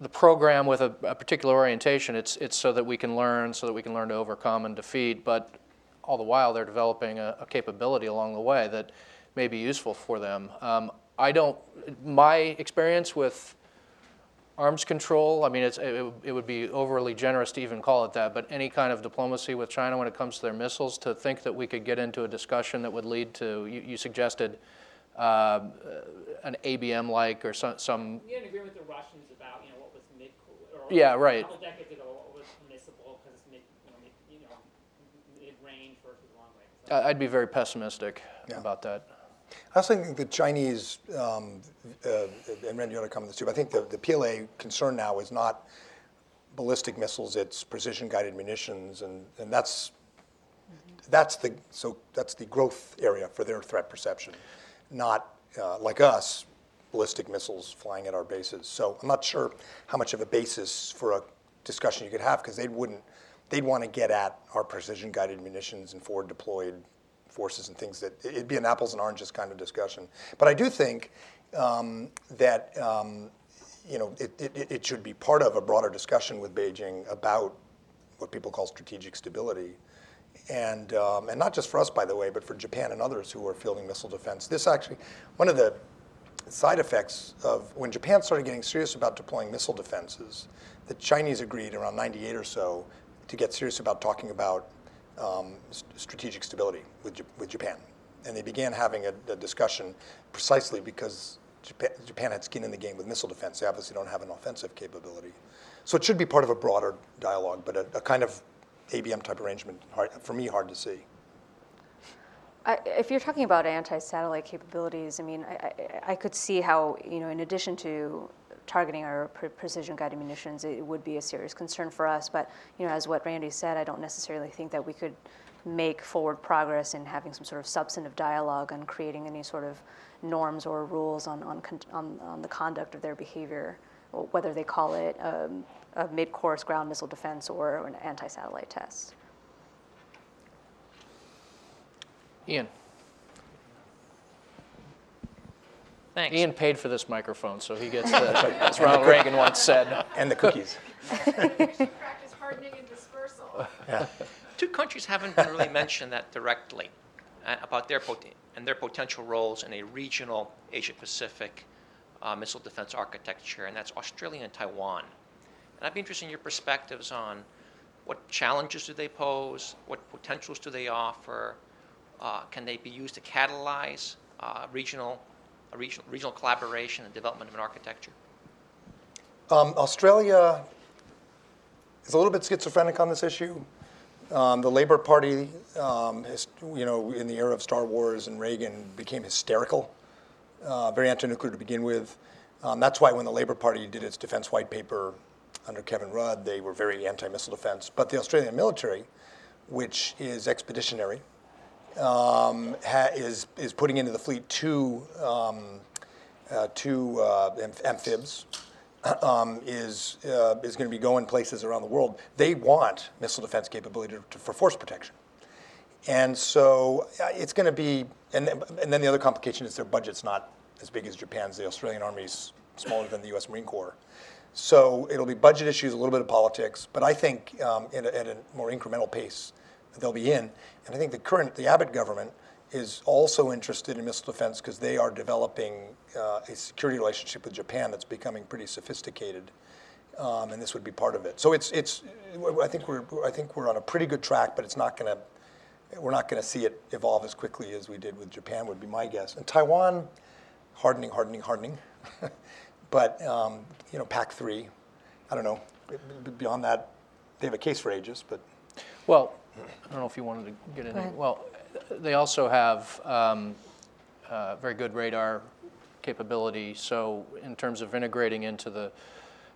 the program with a, a particular orientation. It's, it's so that we can learn, so that we can learn to overcome and defeat, but all the while they're developing a, a capability along the way that may be useful for them. Um, I don't, my experience with arms control, I mean, it's, it, would- it would be overly generous to even call it that, but any kind of diplomacy with China when it comes to their missiles, to think that we could get into a discussion that would lead to, you, you suggested uh, an ABM-like or some, some had an agreement with the Russians about, you know, what was mid, or Yeah, right. a couple decades ago, what was permissible because it's mid, you know, mid, you know, mid-range versus long range. So I- I'd be very pessimistic Yeah. about that. I also think the Chinese, um, uh, and Ren, you ought to comment on this too, but I think the, the PLA concern now is not ballistic missiles, it's precision guided munitions, and, and that's, that's the, so that's the growth area for their threat perception, not uh, like us, ballistic missiles flying at our bases. So I'm not sure how much of a basis for a discussion you could have, because they wouldn't, they'd want to get at our precision guided munitions and forward deployed forces and things that it'd be an apples and oranges kind of discussion. But I do think um, that um, you know it, it, it should be part of a broader discussion with Beijing about what people call strategic stability, And, um, and not just for us, by the way, but for Japan and others who are fielding missile defense. This actually, one of the side effects of when Japan started getting serious about deploying missile defenses, the Chinese agreed around 98 or so to get serious about talking about um, s- strategic stability with, J- with Japan. And they began having a, a discussion precisely because Japan, Japan had skin in the game with missile defense. They obviously don't have an offensive capability. So it should be part of a broader dialogue, but a, a kind of ABM type arrangement, hard, for me, hard to see. If you're talking about anti-satellite capabilities, I mean, I, I, I could see how, you know, in addition to targeting our pre- precision-guided munitions, it would be a serious concern for us. But, you know, as what Randy said, I don't necessarily think that we could make forward progress in having some sort of substantive dialogue on creating any sort of norms or rules on, on, on, on the conduct of their behavior, whether they call it um, a mid-course ground missile defense or an anti-satellite test. Ian? Thanks. Ian paid for this microphone, so he gets the, as Ronald Reagan once said. (laughs) And the cookies. practice hardening and dispersal. Two countries haven't been really mentioned that directly uh, about their pot- and their potential roles in a regional Asia-Pacific uh, missile defense architecture, and that's Australia and Taiwan. And I'd be interested in your perspectives on what challenges do they pose, what potentials do they offer, uh, can they be used to catalyze uh, regional, regional, regional collaboration and development of an architecture? Um, Australia is a little bit schizophrenic on this issue. Um, the Labor Party, um, you know, in the era of Star Wars and Reagan, became hysterical, uh, very anti-nuclear to begin with. Um, that's why when the Labor Party did its defense white paper under Kevin Rudd, they were very anti-missile defense. But the Australian military, which is expeditionary, um, ha- is is putting into the fleet two um, uh, two uh, amph- amphibs. (clears throat) Um, is uh, is going to be going places around the world. They want missile defense capability to, to, for force protection, and so uh, it's going to be. And and then the other complication is their budget's not as big as Japan's. The Australian Army's smaller than the U.S. Marine Corps, so it'll be budget issues, a little bit of politics. But I think um, at, a, at a more incremental pace they'll be in. And I think the current the Abbott government is also interested in missile defense because they are developing uh, a security relationship with Japan that's becoming pretty sophisticated, um, and this would be part of it. So it's it's. I think we're I think we're on a pretty good track, but it's not going to we're not going to see it evolve as quickly as we did with Japan. Would be my guess. And Taiwan, hardening, hardening, hardening. (laughs) but um, you know, PAC three. I don't know. Beyond that, they have a case for Aegis, but. Well, I don't know if you wanted to get into, ahead. well, they also have um, uh, very good radar capability, so in terms of integrating into the,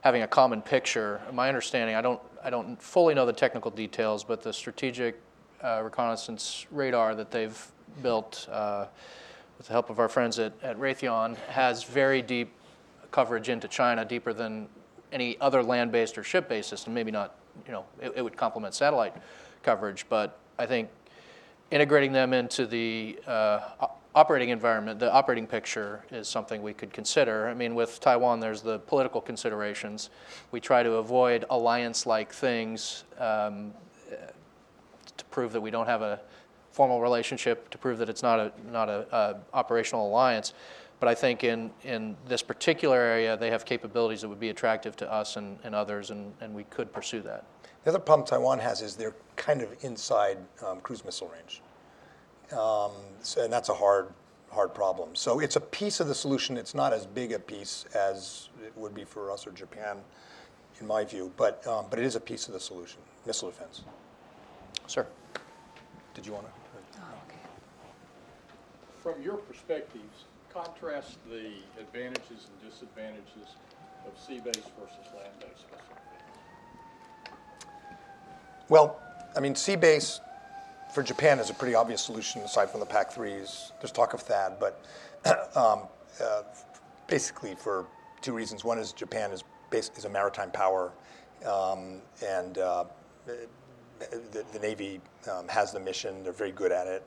having a common picture, my understanding, I don't, I don't fully know the technical details, but the strategic uh, reconnaissance radar that they've built uh, with the help of our friends at, at Raytheon has very deep coverage into China, deeper than any other land-based or ship-based system. Maybe not, you know, it, it would complement satellite coverage, but I think integrating them into the uh, operating environment, the operating picture is something we could consider. I mean, with Taiwan, there's the political considerations. We try to avoid alliance-like things um, to prove that we don't have a formal relationship, to prove that it's not a not a, uh operational alliance. But I think in in this particular area, they have capabilities that would be attractive to us and, and others, and, and we could pursue that. The other problem Taiwan has is they're kind of inside um, cruise missile range, um, so, and that's a hard, hard problem. So it's a piece of the solution. It's not as big a piece as it would be for us or Japan, in my view. But um, but it is a piece of the solution. Missile defense. Sir. Did you want to? From your perspectives, contrast the advantages and disadvantages of sea-based versus land-based missile defense. Well, I mean, sea base for Japan is a pretty obvious solution aside from the PAC 3s. There's talk of THAAD, but (clears throat) um, uh, basically for two reasons. One is Japan is, a maritime power, um, and uh, the, Navy um, has the mission. They're very good at it.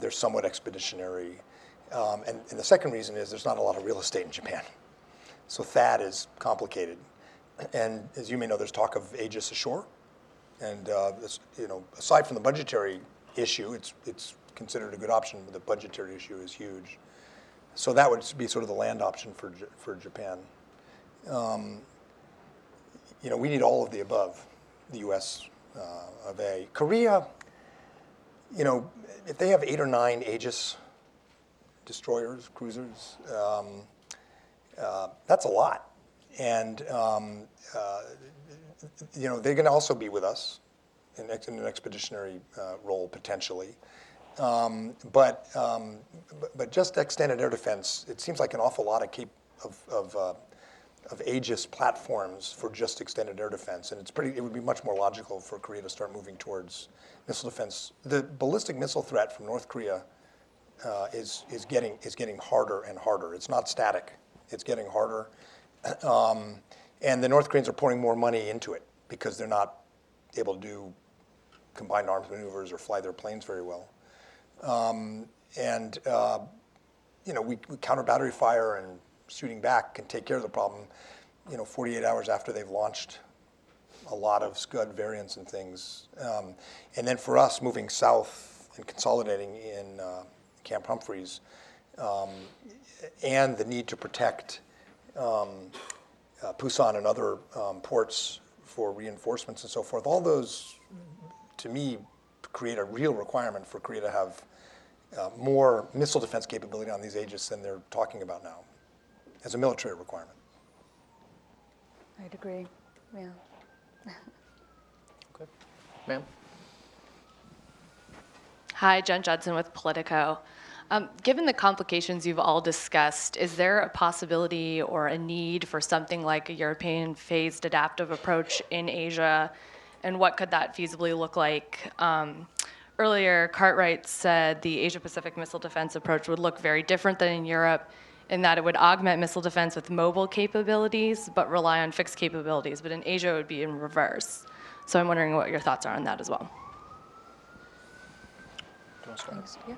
They're somewhat expeditionary. And the second reason is there's not a lot of real estate in Japan. So THAAD is complicated. And as you may know, there's talk of Aegis ashore And, uh, you know, aside from the budgetary issue, it's, it's considered a good option, but the budgetary issue is huge. So that would be sort of the land option for, for Japan. Um, You know, we need all of the above, the US uh, of A. Korea, you know, if they have eight or nine Aegis destroyers, cruisers, um, uh, that's a lot. And, um, uh, you know, they're going to also be with us in, in an expeditionary uh, role potentially. Um, but, um, but, but just extended air defense, it seems like an awful lot of, cap- of, of, uh, of Aegis platforms for just extended air defense. And it's pretty, it would be much more logical for Korea to start moving towards missile defense. The ballistic missile threat from North Korea uh, is, is, getting, is getting harder and harder. It's not static, it's getting harder. Um, and the North Koreans are pouring more money into it because they're not able to do combined arms maneuvers or fly their planes very well. Um, and, uh, you know, we, we counter battery fire and shooting back can take care of the problem, you know, 48 hours after they've launched a lot of Scud variants and things. Um, and then for us, moving south and consolidating in uh, Camp Humphreys, um, and the need to protect um, uh, Busan and other um, ports for reinforcements and so forth, all those, to me, create a real requirement for Korea to have uh, more missile defense capability on these Aegis than they're talking about now, as a military requirement. I'd agree, yeah. Okay. Ma'am? Hi, Jen Judson with Politico. Um, given the complications you've all discussed, is there a possibility or a need for something like a European phased adaptive approach in Asia? And what could that feasibly look like? Um, earlier, Cartwright said the Asia Pacific missile defense approach would look very different than in Europe in that it would augment missile defense with mobile capabilities but rely on fixed capabilities. But in Asia, it would be in reverse. So I'm wondering what your thoughts are on that as well. Thanks, yeah.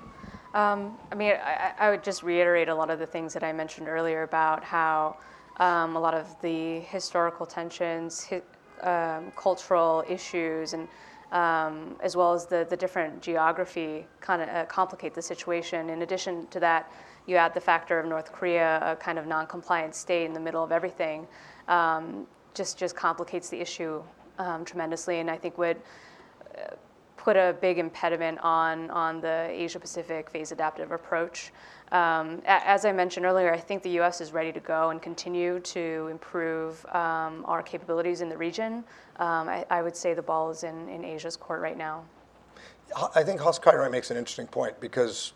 Um, I mean, I, would just reiterate a lot of the things that I mentioned earlier about how um, a lot of the historical tensions, um, cultural issues, and as well as the, different geography kind of uh, complicate the situation. In addition to that, you add the factor of North Korea, a kind of non-compliant state in the middle of everything, just just complicates the issue tremendously, and I think would put a big impediment on, on the Asia Pacific phase adaptive approach. Um, as I mentioned earlier, I think the US is ready to go and continue to improve um, our capabilities in the region. Um, I, I would say the ball is in, in Asia's court right now. I think Hoss Cartwright makes an interesting point because,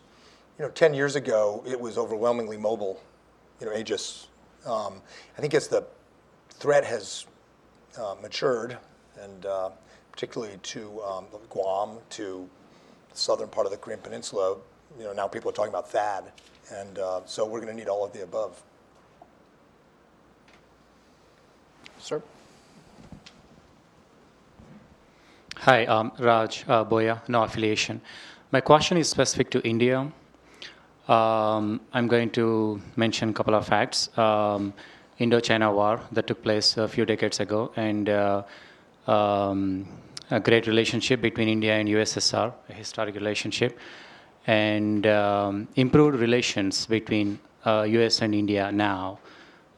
you know, 10 years ago, it was overwhelmingly mobile, you know, Aegis. Um, I think as the threat has uh, matured, and uh, particularly to um, Guam, to the southern part of the Korean Peninsula, you know, now people are talking about THAAD. And uh, so we're going to need all of the above. Sir? Hi, um, Raj uh, Boya, no affiliation. My question is specific to India. Um, I'm going to mention a couple of facts. Um, Indo-China War that took place a few decades ago, and uh, um, a great relationship between India and USSR, a historic relationship, and um, improved relations between uh, US and India now.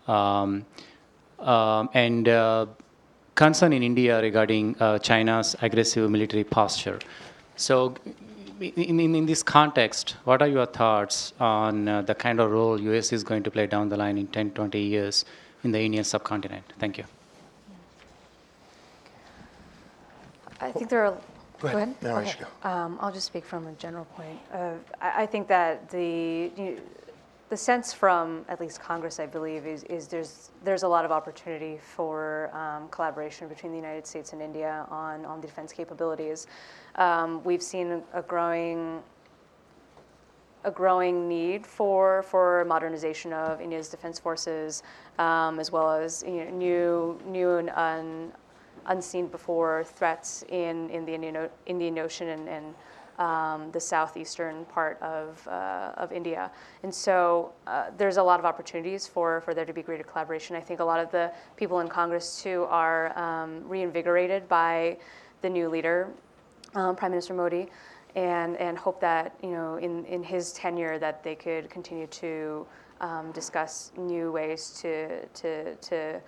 Um, um, and uh, concern in India regarding uh, China's aggressive military posture. So, in, in, in this context, what are your thoughts on uh, the kind of role US is going to play down the line in 10, 20 years in the Indian subcontinent? Thank you. I think there are. Go ahead. No, Okay. should go. Um, I'll just speak from a general point. Uh, I, I think that the you, the sense from at least Congress, I believe, is, is there's there's a lot of opportunity for um, collaboration between the United States and India on on defense capabilities. Um, we've seen a growing a growing need for, for modernization of India's defense forces, um, as well as you know, new, new and un, unseen before threats in, in the Indian, Indian Ocean and, and um, the southeastern part of, uh, of India. And so uh, there's a lot of opportunities for, for there to be greater collaboration. I think a lot of the people in Congress, too, are um, reinvigorated by the new leader, um, Prime Minister Modi, and, and hope that, you know, in, in his tenure that they could continue to um, discuss new ways to, to, to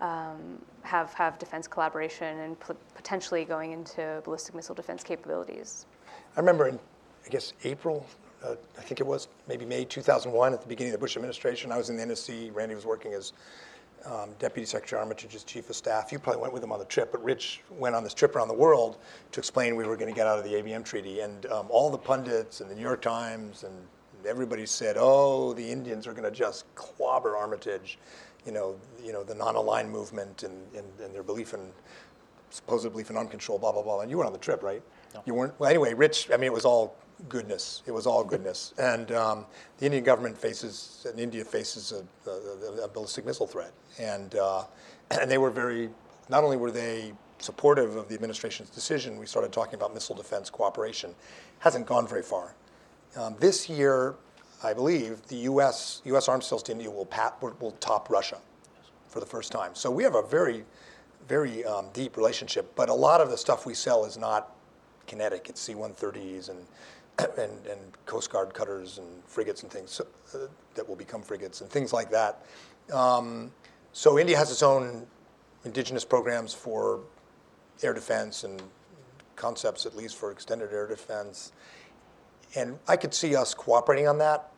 um, have, have defense collaboration and p- potentially going into ballistic missile defense capabilities. I remember in, I guess, April, uh, I think it was, maybe May 2001, at the beginning of the Bush administration, I was in the NSC. Randy was working as um, Deputy Secretary Armitage's chief of staff. You probably went with him on the trip, but Rich went on this trip around the world to explain we were going to get out of the ABM treaty. And um, all the pundits and the New York Times and everybody said, "Oh, the Indians are going to just clobber Armitage," you know, you know, the non-aligned movement and, and, and their belief in supposed belief in uncontrolled, blah blah blah. And you were on the trip, right? You weren't. Well, anyway, Rich. I mean, it was all goodness. It was all goodness. (laughs) And um, the Indian government faces, and India faces a, a, a ballistic missile threat, and uh, (clears throat) and they were very. Not only were they supportive of the administration's decision, we started talking about missile defense cooperation. Hasn't gone very far. Um, this year, I believe the U.S. U.S. arms sales to India will, pat, will, top Russia for the first time. So we have a very, very um, deep relationship. But a lot of the stuff we sell is not kinetic. It's C-130s and (clears throat) and, and Coast Guard cutters and frigates and things uh, that will become frigates and things like that. Um, so India has its own indigenous programs for air defense and concepts, at least for extended air defense. And I could see us cooperating on that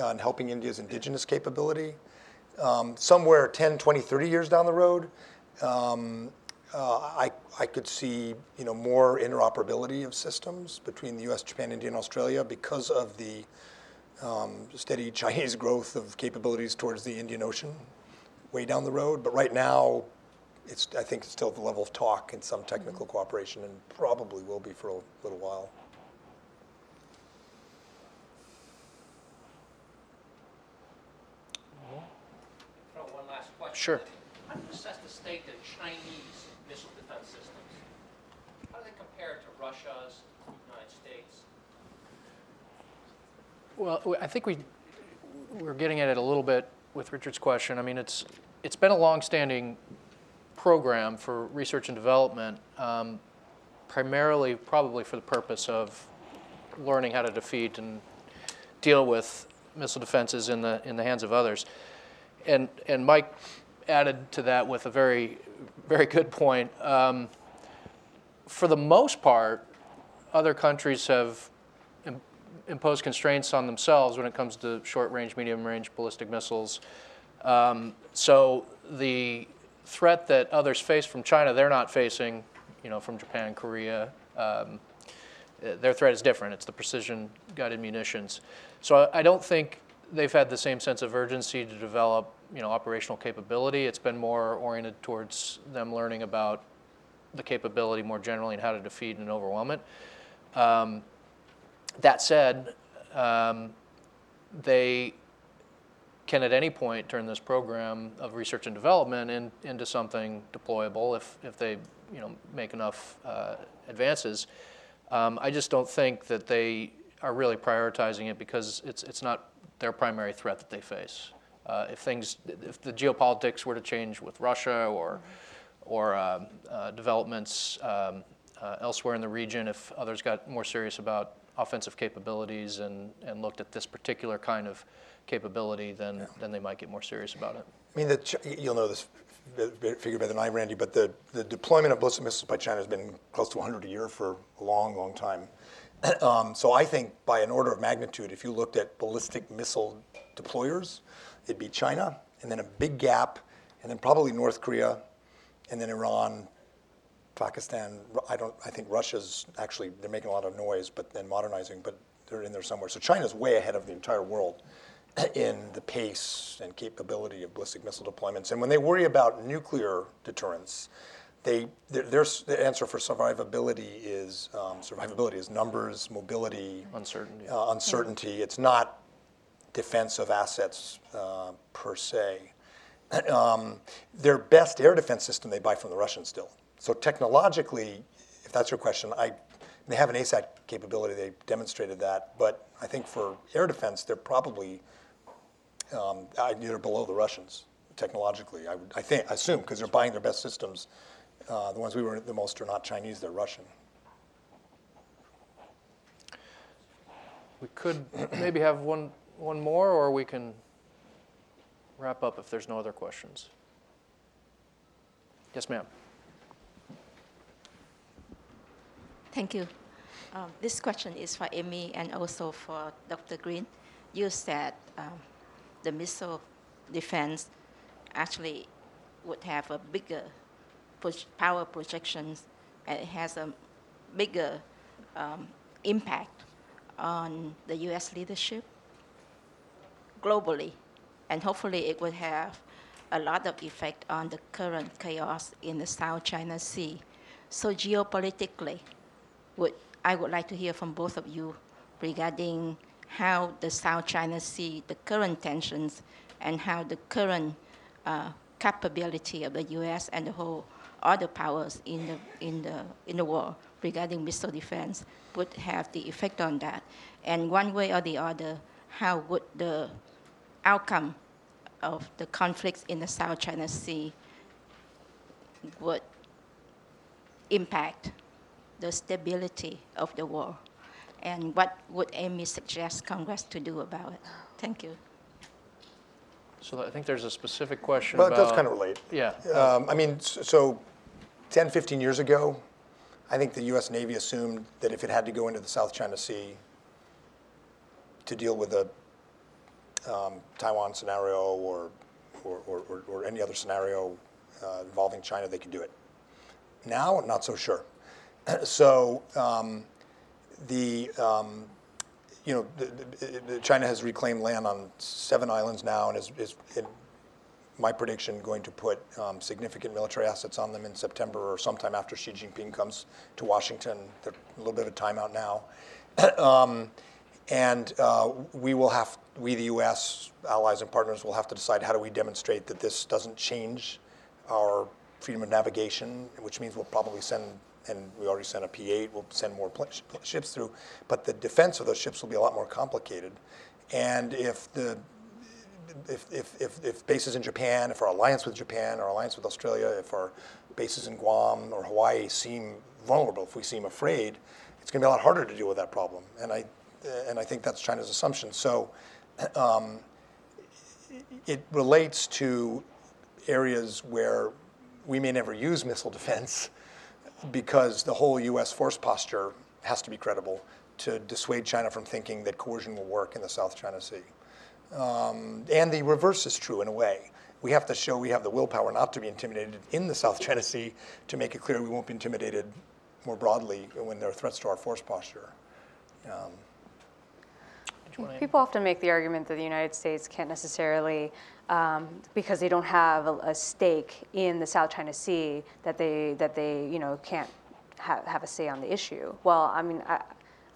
on helping India's indigenous capability. Um, somewhere 10, 20, 30 years down the road, um, uh, I, I could see you know, more interoperability of systems between the US, Japan, India, and Australia because of the um, steady (laughs) Chinese growth of capabilities towards the Indian Ocean way down the road. But right now, it's, I think it's still the level of talk and some technical cooperation, and probably will be for a little while. Throw one last question. Sure. How do you assess the state of Chinese missile defense systems? How do they compare to Russia's, United States? Well, I think we, we're getting at it a little bit with Richard's question. I mean, it's, it's been a longstanding program for research and development, um, primarily probably for the purpose of learning how to defeat and deal with missile defenses in the, in the hands of others. And, and Mike added to that with a very, very good point. Um, for the most part, other countries have im- imposed constraints on themselves when it comes to short range, medium range ballistic missiles. Um, so the threat that others face from China, they're not facing, you know, from Japan Korea. Um, their threat is different. It's the precision guided munitions. So I, I don't think they've had the same sense of urgency to develop, you know, operational capability. It's been more oriented towards them learning about the capability more generally and how to defeat and overwhelm it. Um, that said, um, they can at any point turn this program of research and development in, into something deployable if, if they you know, make enough uh, advances. Um, I just don't think that they are really prioritizing it because it's, it's not their primary threat that they face. Uh, if things, if the geopolitics were to change with Russia or, or um, uh, developments um, uh, elsewhere in the region, if others got more serious about offensive capabilities and, and looked at this particular kind of capability, then, then they might get more serious about it. I mean, the, Ch- you'll know this figure better than I, Randy, but the, the deployment of ballistic missiles by China has been close to 100 a year for a long, long time. (clears throat) um, so I think by an order of magnitude, if you looked at ballistic missile deployers, it'd be China, and then a big gap, and then probably North Korea, and then Iran, Pakistan. I don't. I think Russia's actually they're making a lot of noise, but then modernizing, but they're in there somewhere. So China's way ahead of the entire world (clears throat) in the pace and capability of ballistic missile deployments. And when they worry about nuclear deterrence, they their, their answer for survivability is um, survivability is numbers, mobility, Uncertainty. uh, uncertainty. It's not defense of assets uh, per se. (clears throat) Um, their best air defense system they buy from the Russians still. So technologically, if that's your question, I, they have an ASAT capability. They demonstrated that, but I think for air defense, they're probably um, they're below the Russians technologically. I, would, I think, I assume, because they're buying their best systems Uh, the ones we were the most are not Chinese, they're Russian. We could maybe have one, one more, or we can wrap up if there's no other questions. Yes, ma'am. Thank you. Um, This question is for Amy and also for Dr. Green. You said um, the missile defense actually would have a bigger proj- power projections and it has a bigger um, impact on the U.S. leadership globally, and hopefully it would have a lot of effect on the current chaos in the South China Sea. So geopolitically, would, I would like to hear from both of you regarding how the South China Sea, the current tensions, and how the current uh, capability of the U.S. and the whole other powers in the, in, the, in the world regarding missile defense would have the effect on that. And one way or the other, how would the outcome of the conflicts in the South China Sea would impact the stability of the world? And what would Amy suggest Congress to do about it? Thank you. So I think there's a specific question Well, about. it does kind of relate. Yeah. Um, I mean, so 10, 15 years ago, I think the US Navy assumed that if it had to go into the South China Sea to deal with a um, Taiwan scenario or, or, or, or- any other scenario uh, involving China, they could do it. Now, not so sure. (clears throat) So um, the, um, you know, the, the, China has reclaimed land on seven islands now and is, is my prediction, going to put um, significant military assets on them in September or sometime after Xi Jinping comes to Washington. They're a little bit of a timeout now. (clears throat) um, and uh, we will have, we, the U.S., allies and partners, will have to decide how do we demonstrate that this doesn't change our freedom of navigation, which means we'll probably send, and we already sent a P-8, we'll send more pl- sh- ships through, but the defense of those ships will be a lot more complicated. And if the if, if, if, if bases in Japan, if our alliance with Japan, our alliance with Australia, if our bases in Guam or Hawaii seem vulnerable, if we seem afraid, it's going to be a lot harder to deal with that problem. And I, and I think that's China's assumption. So (clears throat) um, it relates to areas where we may never use missile defense because the whole U.S. force posture has to be credible to dissuade China from thinking that coercion will work in the South China Sea. Um, and the reverse is true in a way. We have to show we have the willpower not to be intimidated in the South China Sea to make it clear we won't be intimidated more broadly when there are threats to our force posture. Um, Did you wanna- People often make the argument that the United States can't necessarily, um, because they don't have a, a stake in the South China Sea, that they that they you know can't ha- have a say on the issue. Well, I mean, I,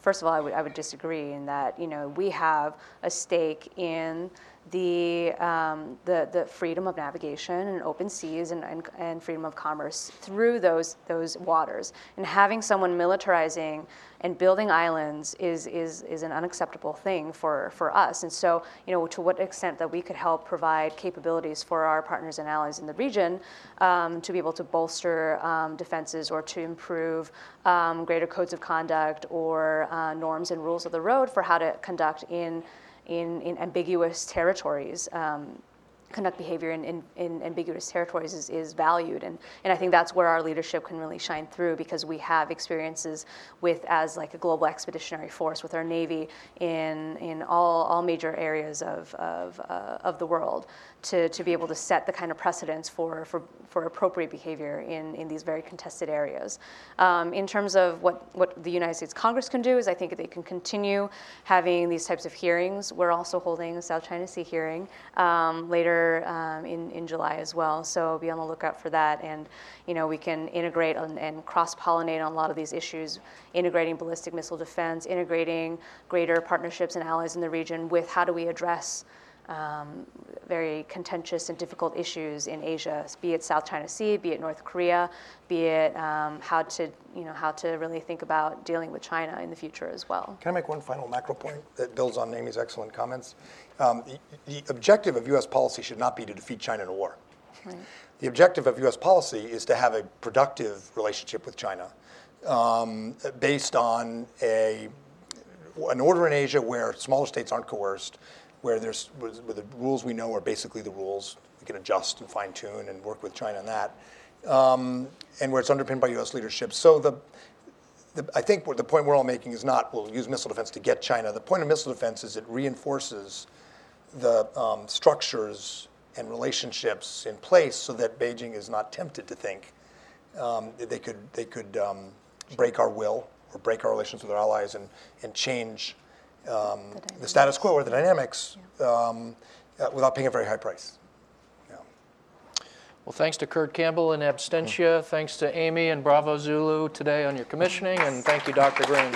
first of all, I would I would disagree in that you know we have a stake in the, um, the, the freedom of navigation and open seas and, and, and freedom of commerce through those, those waters. And having someone militarizing and building islands is, is, is an unacceptable thing for, for us. And so, you know, to what extent that we could help provide capabilities for our partners and allies in the region um, to be able to bolster um, defenses or to improve um, greater codes of conduct or uh, norms and rules of the road for how to conduct in in, in ambiguous territories. Um, conduct behavior in, in, in ambiguous territories is, is valued and, and i think that's where our leadership can really shine through because we have experiences with as like a global expeditionary force with our navy in, in all, all major areas of, of, uh, of the world to, to be able to set the kind of precedents for, for, for appropriate behavior in, in these very contested areas. Um, in terms of what, what the United States Congress can do is I think they can continue having these types of hearings. We're also holding a South China Sea hearing um, later um, in, in July as well, so be on the lookout for that. And you know, we can integrate and, and cross-pollinate on a lot of these issues, integrating ballistic missile defense, integrating greater partnerships and allies in the region with how do we address um, very contentious and difficult issues in Asia, be it South China Sea, be it North Korea, be it um, how to, you know, how to really think about dealing with China in the future as well. Can I make one final macro point that builds on Amy's excellent comments? Um, the, the objective of U.S. policy should not be to defeat China in a war. The objective of U.S. policy is to have a productive relationship with China um, based on a, an order in Asia where smaller states aren't coerced, where, there's, where the rules we know are basically the rules. We can adjust and fine tune and work with China on that, um, and where it's underpinned by U.S. leadership. So the, the, I think the point we're all making is not we'll use missile defense to get China. The point of missile defense is it reinforces the um, structures and relationships in place so that Beijing is not tempted to think um, that they could they could um, break our will or break our relations with our allies and and change um, the, status quo or the dynamics um, uh, without paying a very high price. Yeah. Well, thanks to Kurt Campbell and Abstentia. Thanks to Amy and Bravo Zulu today on your commissioning. And thank you, Dr. Green.